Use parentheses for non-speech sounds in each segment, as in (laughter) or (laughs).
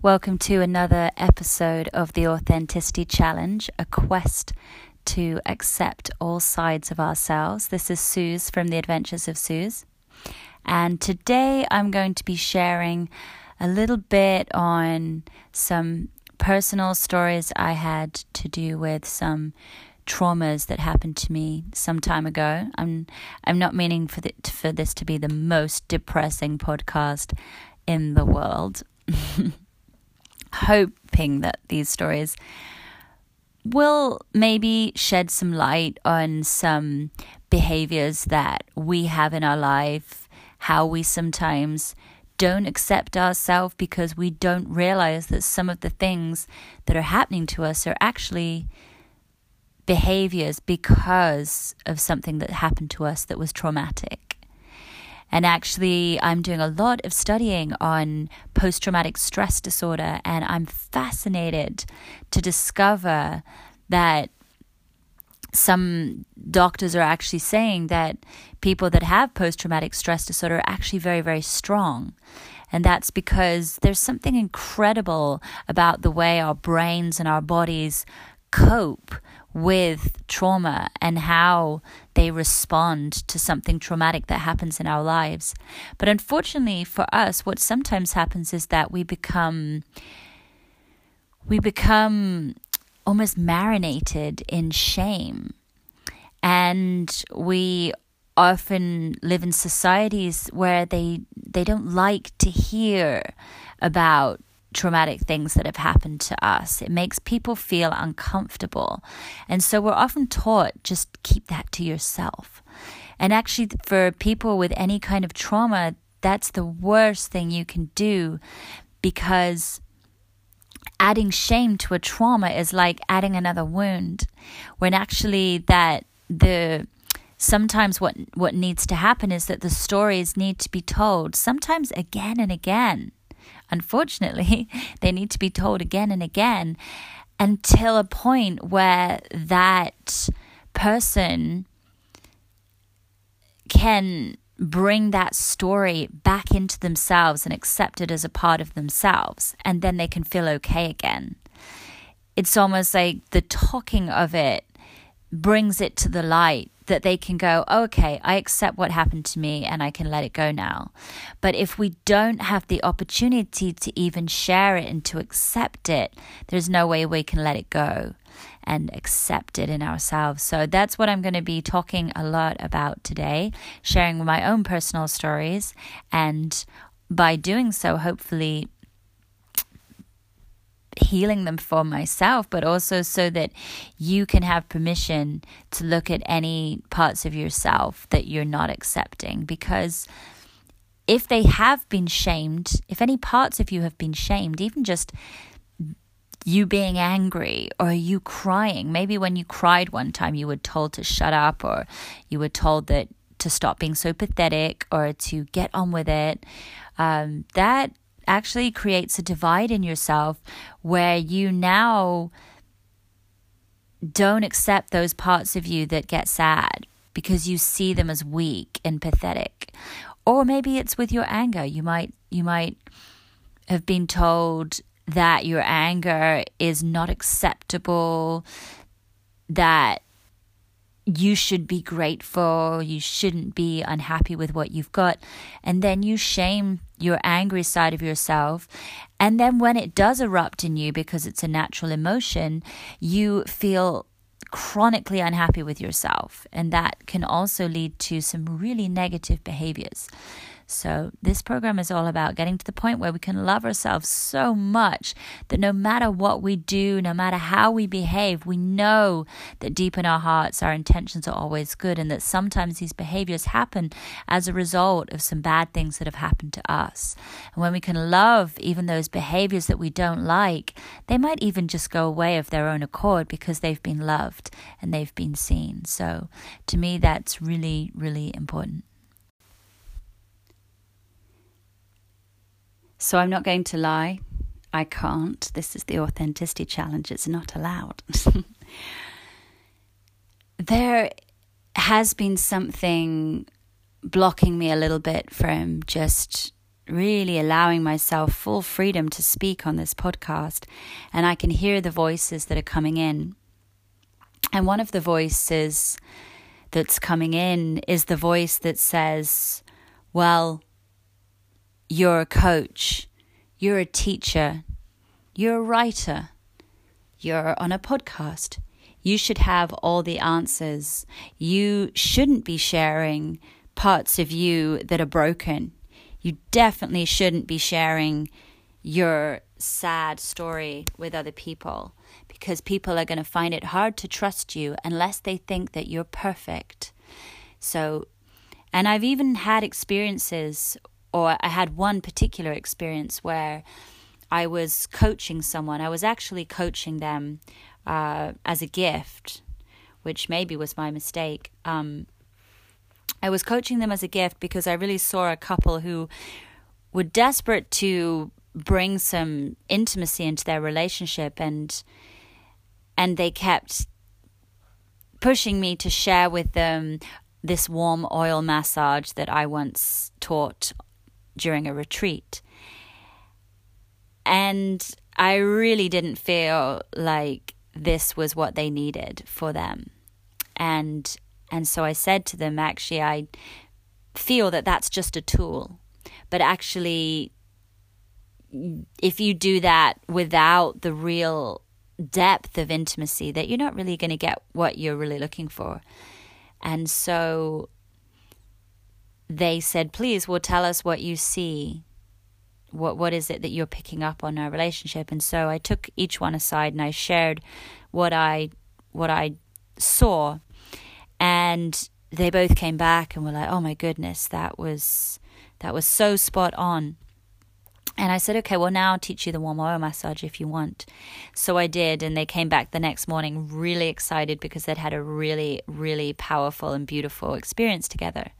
Welcome to another episode of the Authenticity Challenge, a quest to accept all sides of ourselves. This is Suze from the Adventures of Suze. And today I'm going to be sharing a little bit on some personal stories I had to do with some traumas that happened to me some time ago. I'm I'm not meaning for the, for this to be the most depressing podcast in the world. (laughs) hoping that these stories will maybe shed some light on some behaviors that we have in our life, how we sometimes don't accept ourselves because we don't realize that some of the things that are happening to us are actually behaviors because of something that happened to us that was traumatic. And actually, I'm doing a lot of studying on post traumatic stress disorder, and I'm fascinated to discover that some doctors are actually saying that people that have post traumatic stress disorder are actually very, very strong. And that's because there's something incredible about the way our brains and our bodies cope with trauma and how they respond to something traumatic that happens in our lives. But unfortunately for us, what sometimes happens is that we become we become almost marinated in shame. And we often live in societies where they they don't like to hear about traumatic things that have happened to us. It makes people feel uncomfortable. And so we're often taught just keep that to yourself. And actually, for people with any kind of trauma, that's the worst thing you can do because adding shame to a trauma is like adding another wound when actually that the sometimes what what needs to happen is that the stories need to be told sometimes again and again unfortunately, (laughs) they need to be told again and again until a point where that person can bring that story back into themselves and accept it as a part of themselves, and then they can feel okay again. It's almost like the talking of it brings it to the light that they can go, oh, okay, I accept what happened to me and I can let it go now. But if we don't have the opportunity to even share it and to accept it, there's no way we can let it go and accept it in ourselves. So that's what I'm going to be talking a lot about today, sharing my own personal stories. And by doing so, hopefully, healing them for myself, but also so that you can have permission to look at any parts of yourself that you're not accepting. Because if they have been shamed, if any parts of you have been shamed, even just you being angry or you crying, maybe when you cried one time, you were told to shut up or you were told that to stop being so pathetic or to get on with it. Um, that actually creates a divide in yourself where you now don't accept those parts of you that get sad because you see them as weak and pathetic. Or maybe it's with your anger. You might you might have been told that your anger is not acceptable that you should be grateful, you shouldn't be unhappy with what you've got. And then you shame your angry side of yourself. And then when it does erupt in you because it's a natural emotion, you feel chronically unhappy with yourself. And that can also lead to some really negative behaviors. So, this program is all about getting to the point where we can love ourselves so much that no matter what we do, no matter how we behave, we know that deep in our hearts our intentions are always good and that sometimes these behaviors happen as a result of some bad things that have happened to us. And when we can love even those behaviors that we don't like, they might even just go away of their own accord because they've been loved and they've been seen. So, to me, that's really, really important. So I'm not going to lie. I can't. This is the authenticity challenge. It's not allowed. (laughs) there has been something blocking me a little bit from just really allowing myself full freedom to speak on this podcast, and I can hear the voices that are coming in. And one of the voices that's coming in is the voice that says, Well, you're a coach, you're a teacher, you're a writer, you're on a podcast. You should have all the answers. You shouldn't be sharing parts of you that are broken. You definitely shouldn't be sharing your sad story with other people because people are going to find it hard to trust you unless they think that you're perfect. So, and I've even had experiences, or I had one particular experience where I was coaching someone. I was actually coaching them uh, as a gift, which maybe was my mistake. Um, I was coaching them as a gift because I really saw a couple who were desperate to bring some intimacy into their relationship and and they kept pushing me to share with them this warm oil massage that I once taught during a retreat. And I really didn't feel like this was what they needed for them. And and so I said to them actually I feel that that's just a tool. But actually if you do that without the real depth of intimacy that you're not really going to get what you're really looking for. And so they said, please, well, tell us what you see. What what is it that you're picking up on our relationship? And so I took each one aside and I shared what I what I saw, and they both came back and were like, "Oh my goodness, that was that was so spot on." And I said, okay, well, now I'll teach you the warm oil massage if you want. So I did, and they came back the next morning really excited because they'd had a really, really powerful and beautiful experience together.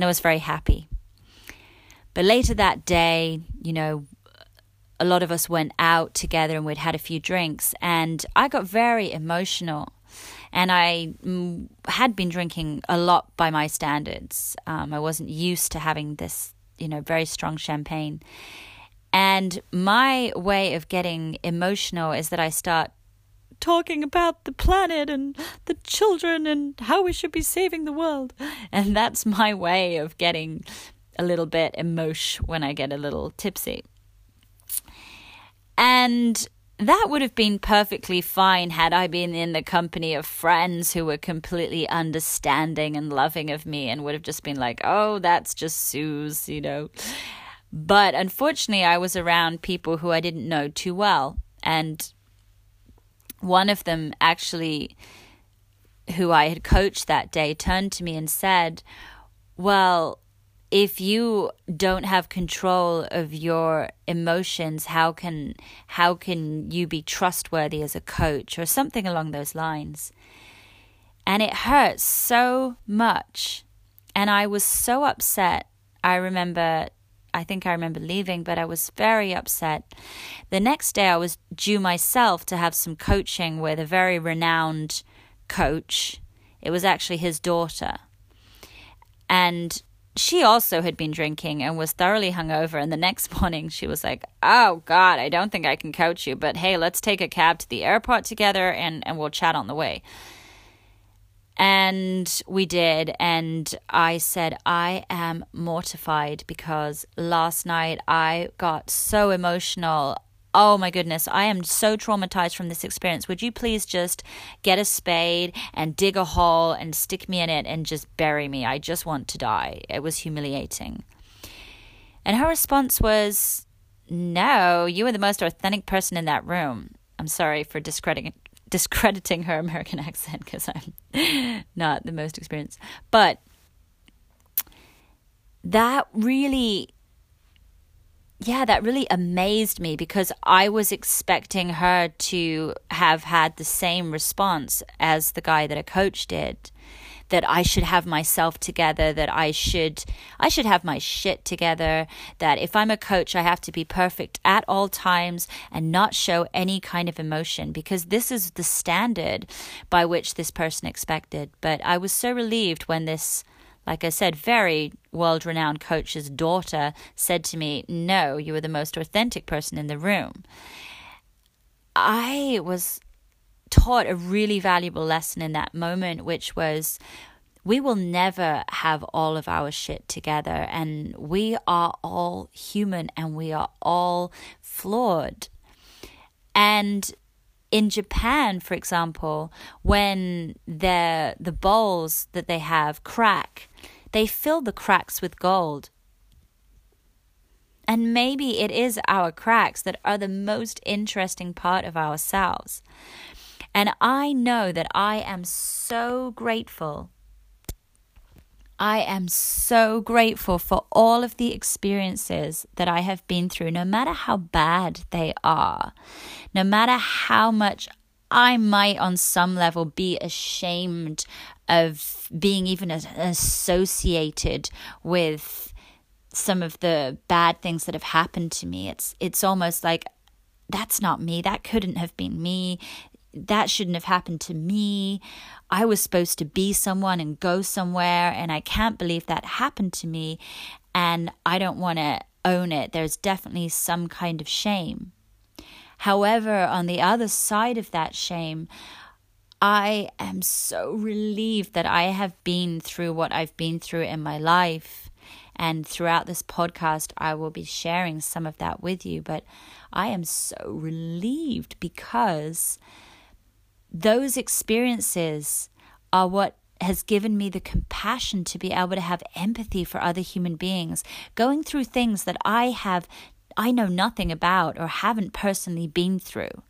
And I was very happy. But later that day, you know, a lot of us went out together and we'd had a few drinks, and I got very emotional. And I mm, had been drinking a lot by my standards. Um, I wasn't used to having this, you know, very strong champagne. And my way of getting emotional is that I start talking about the planet and the children and how we should be saving the world. And that's my way of getting a little bit emotion when I get a little tipsy. And that would have been perfectly fine had I been in the company of friends who were completely understanding and loving of me and would have just been like, oh, that's just Suze, you know. But unfortunately, I was around people who I didn't know too well. And one of them actually, who I had coached that day, turned to me and said, Well, if you don't have control of your emotions how can how can you be trustworthy as a coach? or something along those lines. And it hurts so much. And i was so upset. I remember I think I remember leaving, but I was very upset. The next day, I was due myself to have some coaching with a very renowned coach. It was actually his daughter. And she also had been drinking and was thoroughly hungover. And the next (laughs) morning, she was like, Oh, God, I don't think I can coach you, but hey, let's take a cab to the airport together and, and we'll chat on the way. And we did. And I said, I am mortified because last night I got so emotional. Oh my goodness, I am so traumatized from this experience. Would you please just get a spade and dig a hole and stick me in it and just bury me? I just want to die. It was humiliating. And her response was, No, you were the most authentic person in that room. I'm sorry for discrediting discrediting her American (laughs) accent because I'm not the most experienced. But that really, yeah, that really amazed me because I was expecting her to have had the same response as the guy that a coach did that I should have myself together, that I should I should have my shit together, that if I'm a coach I have to be perfect at all times and not show any kind of emotion because this is the standard by which this person expected. But I was so relieved when this like I said, very world renowned coach's daughter said to me, No, you were the most authentic person in the room. I was taught a really valuable lesson in that moment, which was we will never have all of our shit together, and we are all human and we are all flawed. And in Japan, for example, when the the bowls that they have crack, they fill the cracks with gold. And maybe it is our cracks that are the most interesting part of ourselves. And I know that I am so grateful. I am so grateful for all of the experiences that I have been through, no matter how bad they are, no matter how much I might, on some level, be ashamed of being even associated with some of the bad things that have happened to me. It's it's almost like that's not me. That couldn't have been me that shouldn't have happened to me. I was supposed to be someone and go somewhere, and I can't believe that happened to me. And I don't want to own it. There's definitely some kind of shame. However, on the other side of that shame, I am so relieved that I have been through what I've been through in my life. And throughout this podcast, I will be sharing some of that with you. But I am so relieved because those experiences are what has given me the compassion to be able to have empathy for other human beings going through things that I have I know nothing about or haven't personally been through.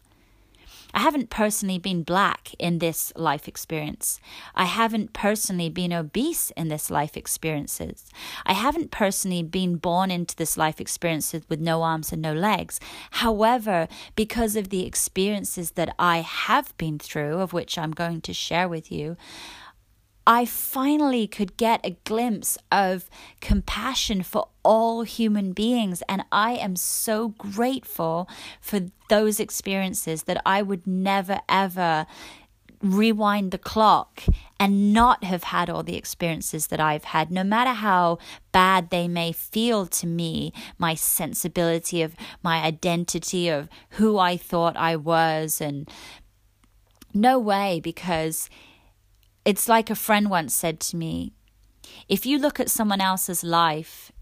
I haven't personally been black in this life experience. I haven't personally been obese in this life experiences. I haven't personally been born into this life experiences with no arms and no legs. However, because of the experiences that I have been through, of which I'm going to share with you, I finally could get a glimpse of compassion for all human beings. And I am so grateful for those experiences that I would never, ever rewind the clock and not have had all the experiences that I've had, no matter how bad they may feel to me, my sensibility of my identity of who I thought I was. And no way, because it's like a friend once said to me if you look at someone else's life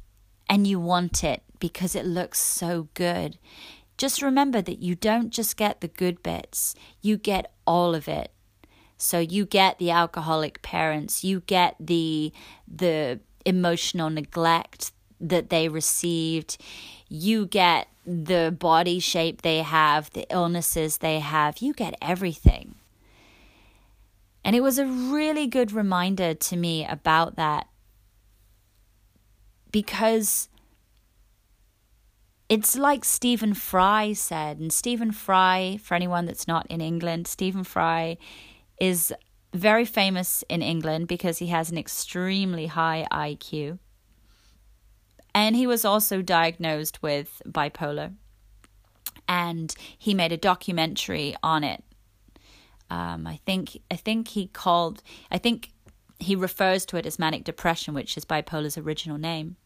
and you want it because it looks so good, just remember that you don't just get the good bits, you get all of it. So you get the alcoholic parents, you get the the emotional neglect that they received, you get the body shape they have, the illnesses they have, you get everything. And it was a really good reminder to me about that because it's like Stephen Fry said. And Stephen Fry, for anyone that's not in England, Stephen Fry is very famous in England because he has an extremely high IQ. And he was also diagnosed with bipolar. And he made a documentary on it um, I think I think he called I think he refers to it as manic depression, which is bipolar's original name.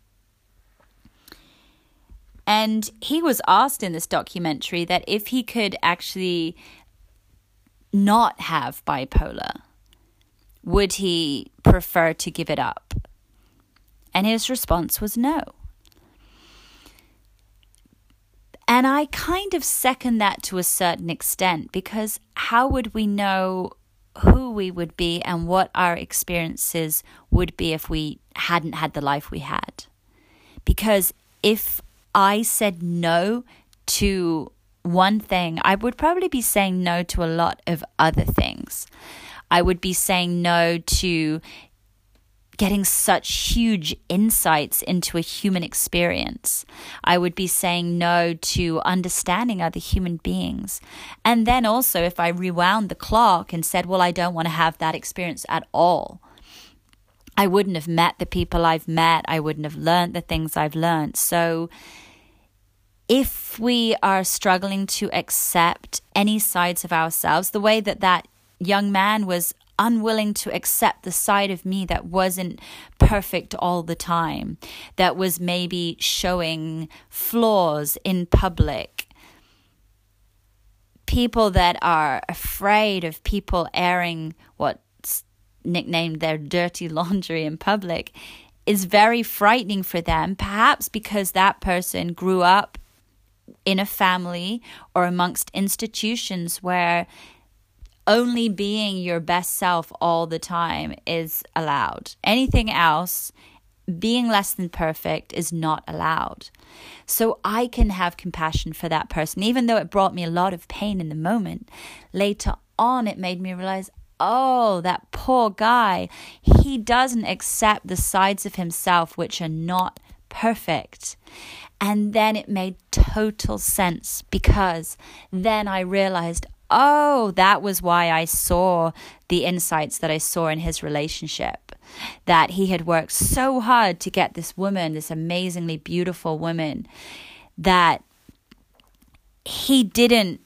And he was asked in this documentary that if he could actually not have bipolar, would he prefer to give it up? And his response was no. And I kind of second that to a certain extent because how would we know who we would be and what our experiences would be if we hadn't had the life we had? Because if I said no to one thing, I would probably be saying no to a lot of other things. I would be saying no to getting such huge insights into a human experience. I would be saying no to understanding other human beings. And then also, if I rewound the clock and said, well, I don't want to have that experience at all. I wouldn't have met the people I've met. I wouldn't have learned the things I've learned. So, if we are struggling to accept any sides of ourselves, the way that that young man was unwilling to accept the side of me that wasn't perfect all the time, that was maybe showing flaws in public. People that are afraid of people airing what's nicknamed their dirty (laughs) laundry in public is very frightening for them, perhaps because that person grew up in a family or amongst institutions where only being your best self all the time is allowed. Anything else, being less than perfect, is not allowed. So I can have compassion for that person, even though it brought me a lot of pain in the moment. Later on, it made me realize oh, that poor guy, he doesn't accept the sides of himself which are not perfect. And then it made total sense because then I realized, oh, that was why I saw the insights that I saw in his relationship. That he had worked so hard to get this woman, this amazingly beautiful woman, that he didn't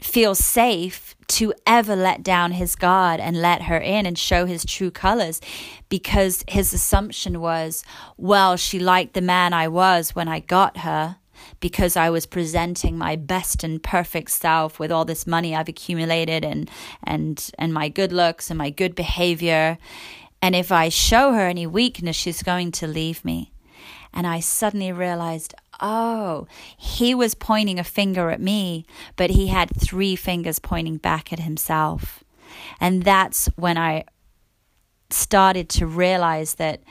feel safe to ever let down his guard and let her in and show his true colors because his assumption was, well, she liked the man I was when I got her because I was presenting my best and perfect self with all this money I've accumulated and and and my good looks and my good behavior. And if I show her any weakness, she's going to leave me. And I suddenly realized, oh, he was pointing a finger at me, but he had three fingers pointing back at himself. And that's when I started to realize that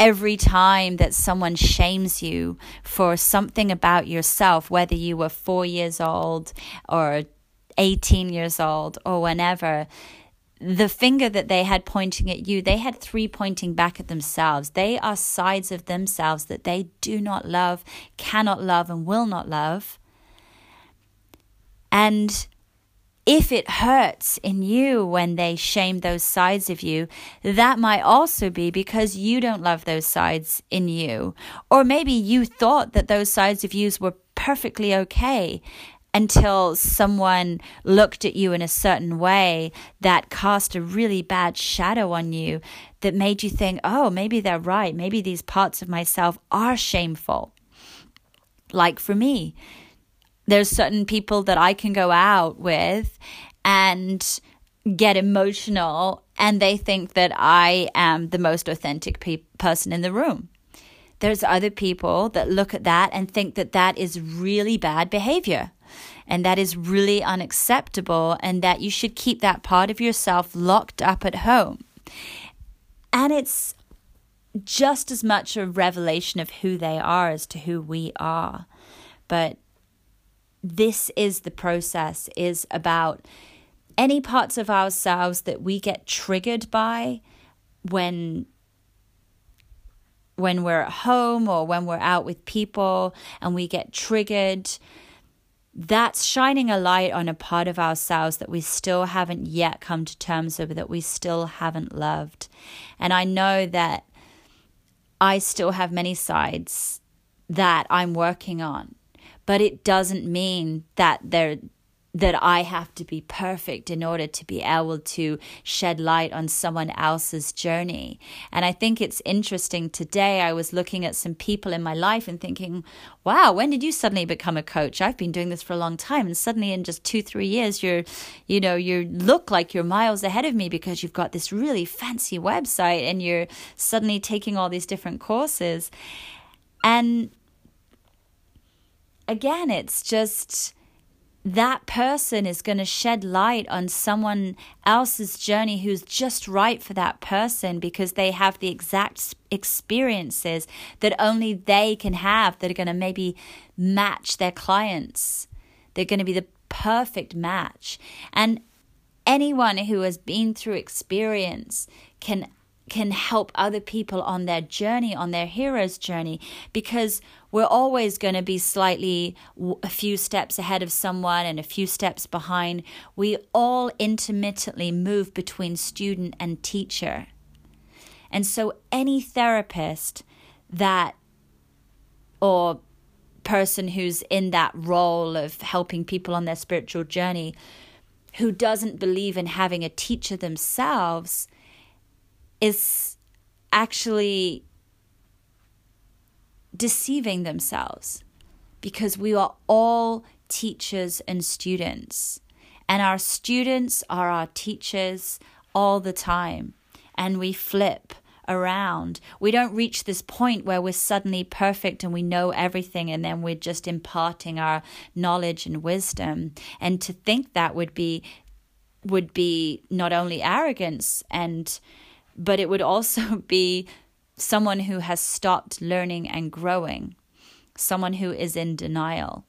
every time that someone shames you for something about yourself, whether you were four years old or 18 years old or whenever, the finger that they had pointing at you, they had three pointing back at themselves. They are sides of themselves that they do not love, cannot love, and will not love. And if it hurts in you when they shame those sides of you, that might also be because you don't love those sides in you. Or maybe you thought that those sides of you were perfectly okay until someone looked at you in a certain way that cast a really bad shadow on you that made you think, oh, maybe they're right. Maybe these parts of myself are shameful. Like for me, there's certain people that I can go out with and get emotional and they think that I am the most authentic pe- person in the room. There's other people that look at that and think that that is really bad behavior and that is really unacceptable, and that you should keep that part of yourself locked up at home. And it's just as much a revelation of who they are as to who we are. But this is the process, is about any parts of ourselves that we get triggered by when when we're at home or when we're out with people and we get triggered that's shining a light on a part of ourselves that we still haven't yet come to terms with, that we still haven't loved. And I know that I still have many sides that I'm working on, but it doesn't mean that they're that I have to be perfect in order to be able to shed light on someone else's journey. And I think it's interesting today. I was looking at some people in my life and thinking, wow, when did you suddenly become a coach? I've been doing this for a long time. And suddenly in just two, three years, you're, you know, you look like you're miles ahead of me because you've got this really fancy website and you're suddenly taking all these different courses. And again, it's just, that person is going to shed light on someone else's journey who's just right for that person because they have the exact experiences that only they can have that are going to maybe match their clients. They're going to be the perfect match. And anyone who has been through experience can can help other people on their journey, on their hero's journey, because we're always going to be slightly a few steps ahead of someone and a few steps behind. We all intermittently move between student and teacher. And so, any therapist that or person who's in that role of helping people on their spiritual journey who doesn't believe in having a teacher themselves is actually deceiving themselves because we are all teachers and students. And our students are our teachers all the time. And we flip around. We don't reach this point where we're suddenly perfect and we know everything and then we're just imparting our knowledge and wisdom. And to think that would be would be not only arrogance and but it would also (laughs) be someone who has stopped learning and growing, someone who is in denial.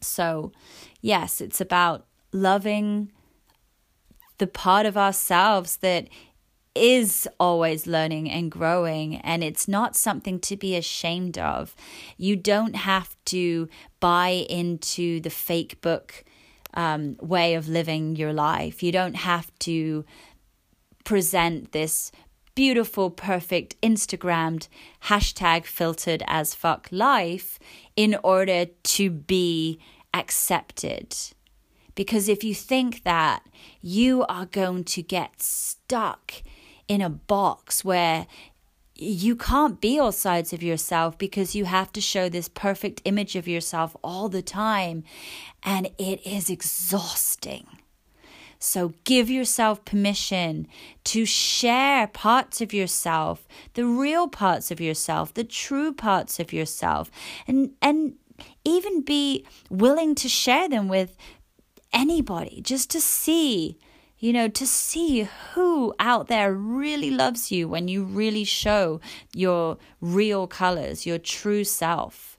So, yes, it's about loving the part of ourselves that is always learning and growing, and it's not something to be ashamed of. You don't have to buy into the fake book um, way of living your life. You don't have to present this beautiful, perfect, Instagrammed, hashtag filtered as fuck life in order to be accepted. Because if you think that, you are going to get stuck in a box where you can't be all sides of yourself because you have to show this perfect image of yourself all the time. And it is exhausting. So give yourself permission to share parts of yourself, the real parts of yourself, the true parts of yourself, and, and even be willing to share them with anybody just to see you know, to see who out there really loves you when you really show your real colors, your true self.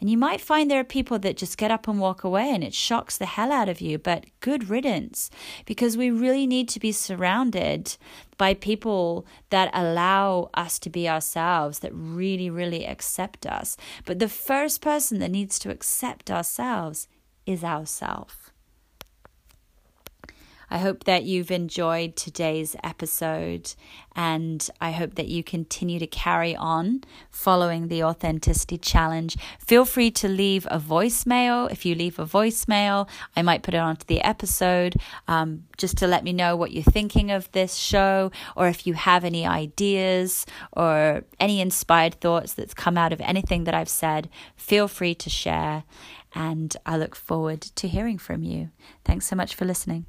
And you might find there are people that just get up and walk away and it shocks the hell out of you, but good riddance because we really need to be surrounded by people that allow us to be ourselves, that really, really accept us. But the first person that needs to accept ourselves is ourself. I hope that you've enjoyed today's episode and I hope that you continue to carry on following the authenticity challenge. Feel free to leave a voicemail. If you leave a voicemail, I might put it onto the episode um, just to let me know what you're thinking of this show or if you have any ideas or any inspired thoughts that's come out of anything that I've said. Feel free to share and I look forward to hearing from you. Thanks so much for listening.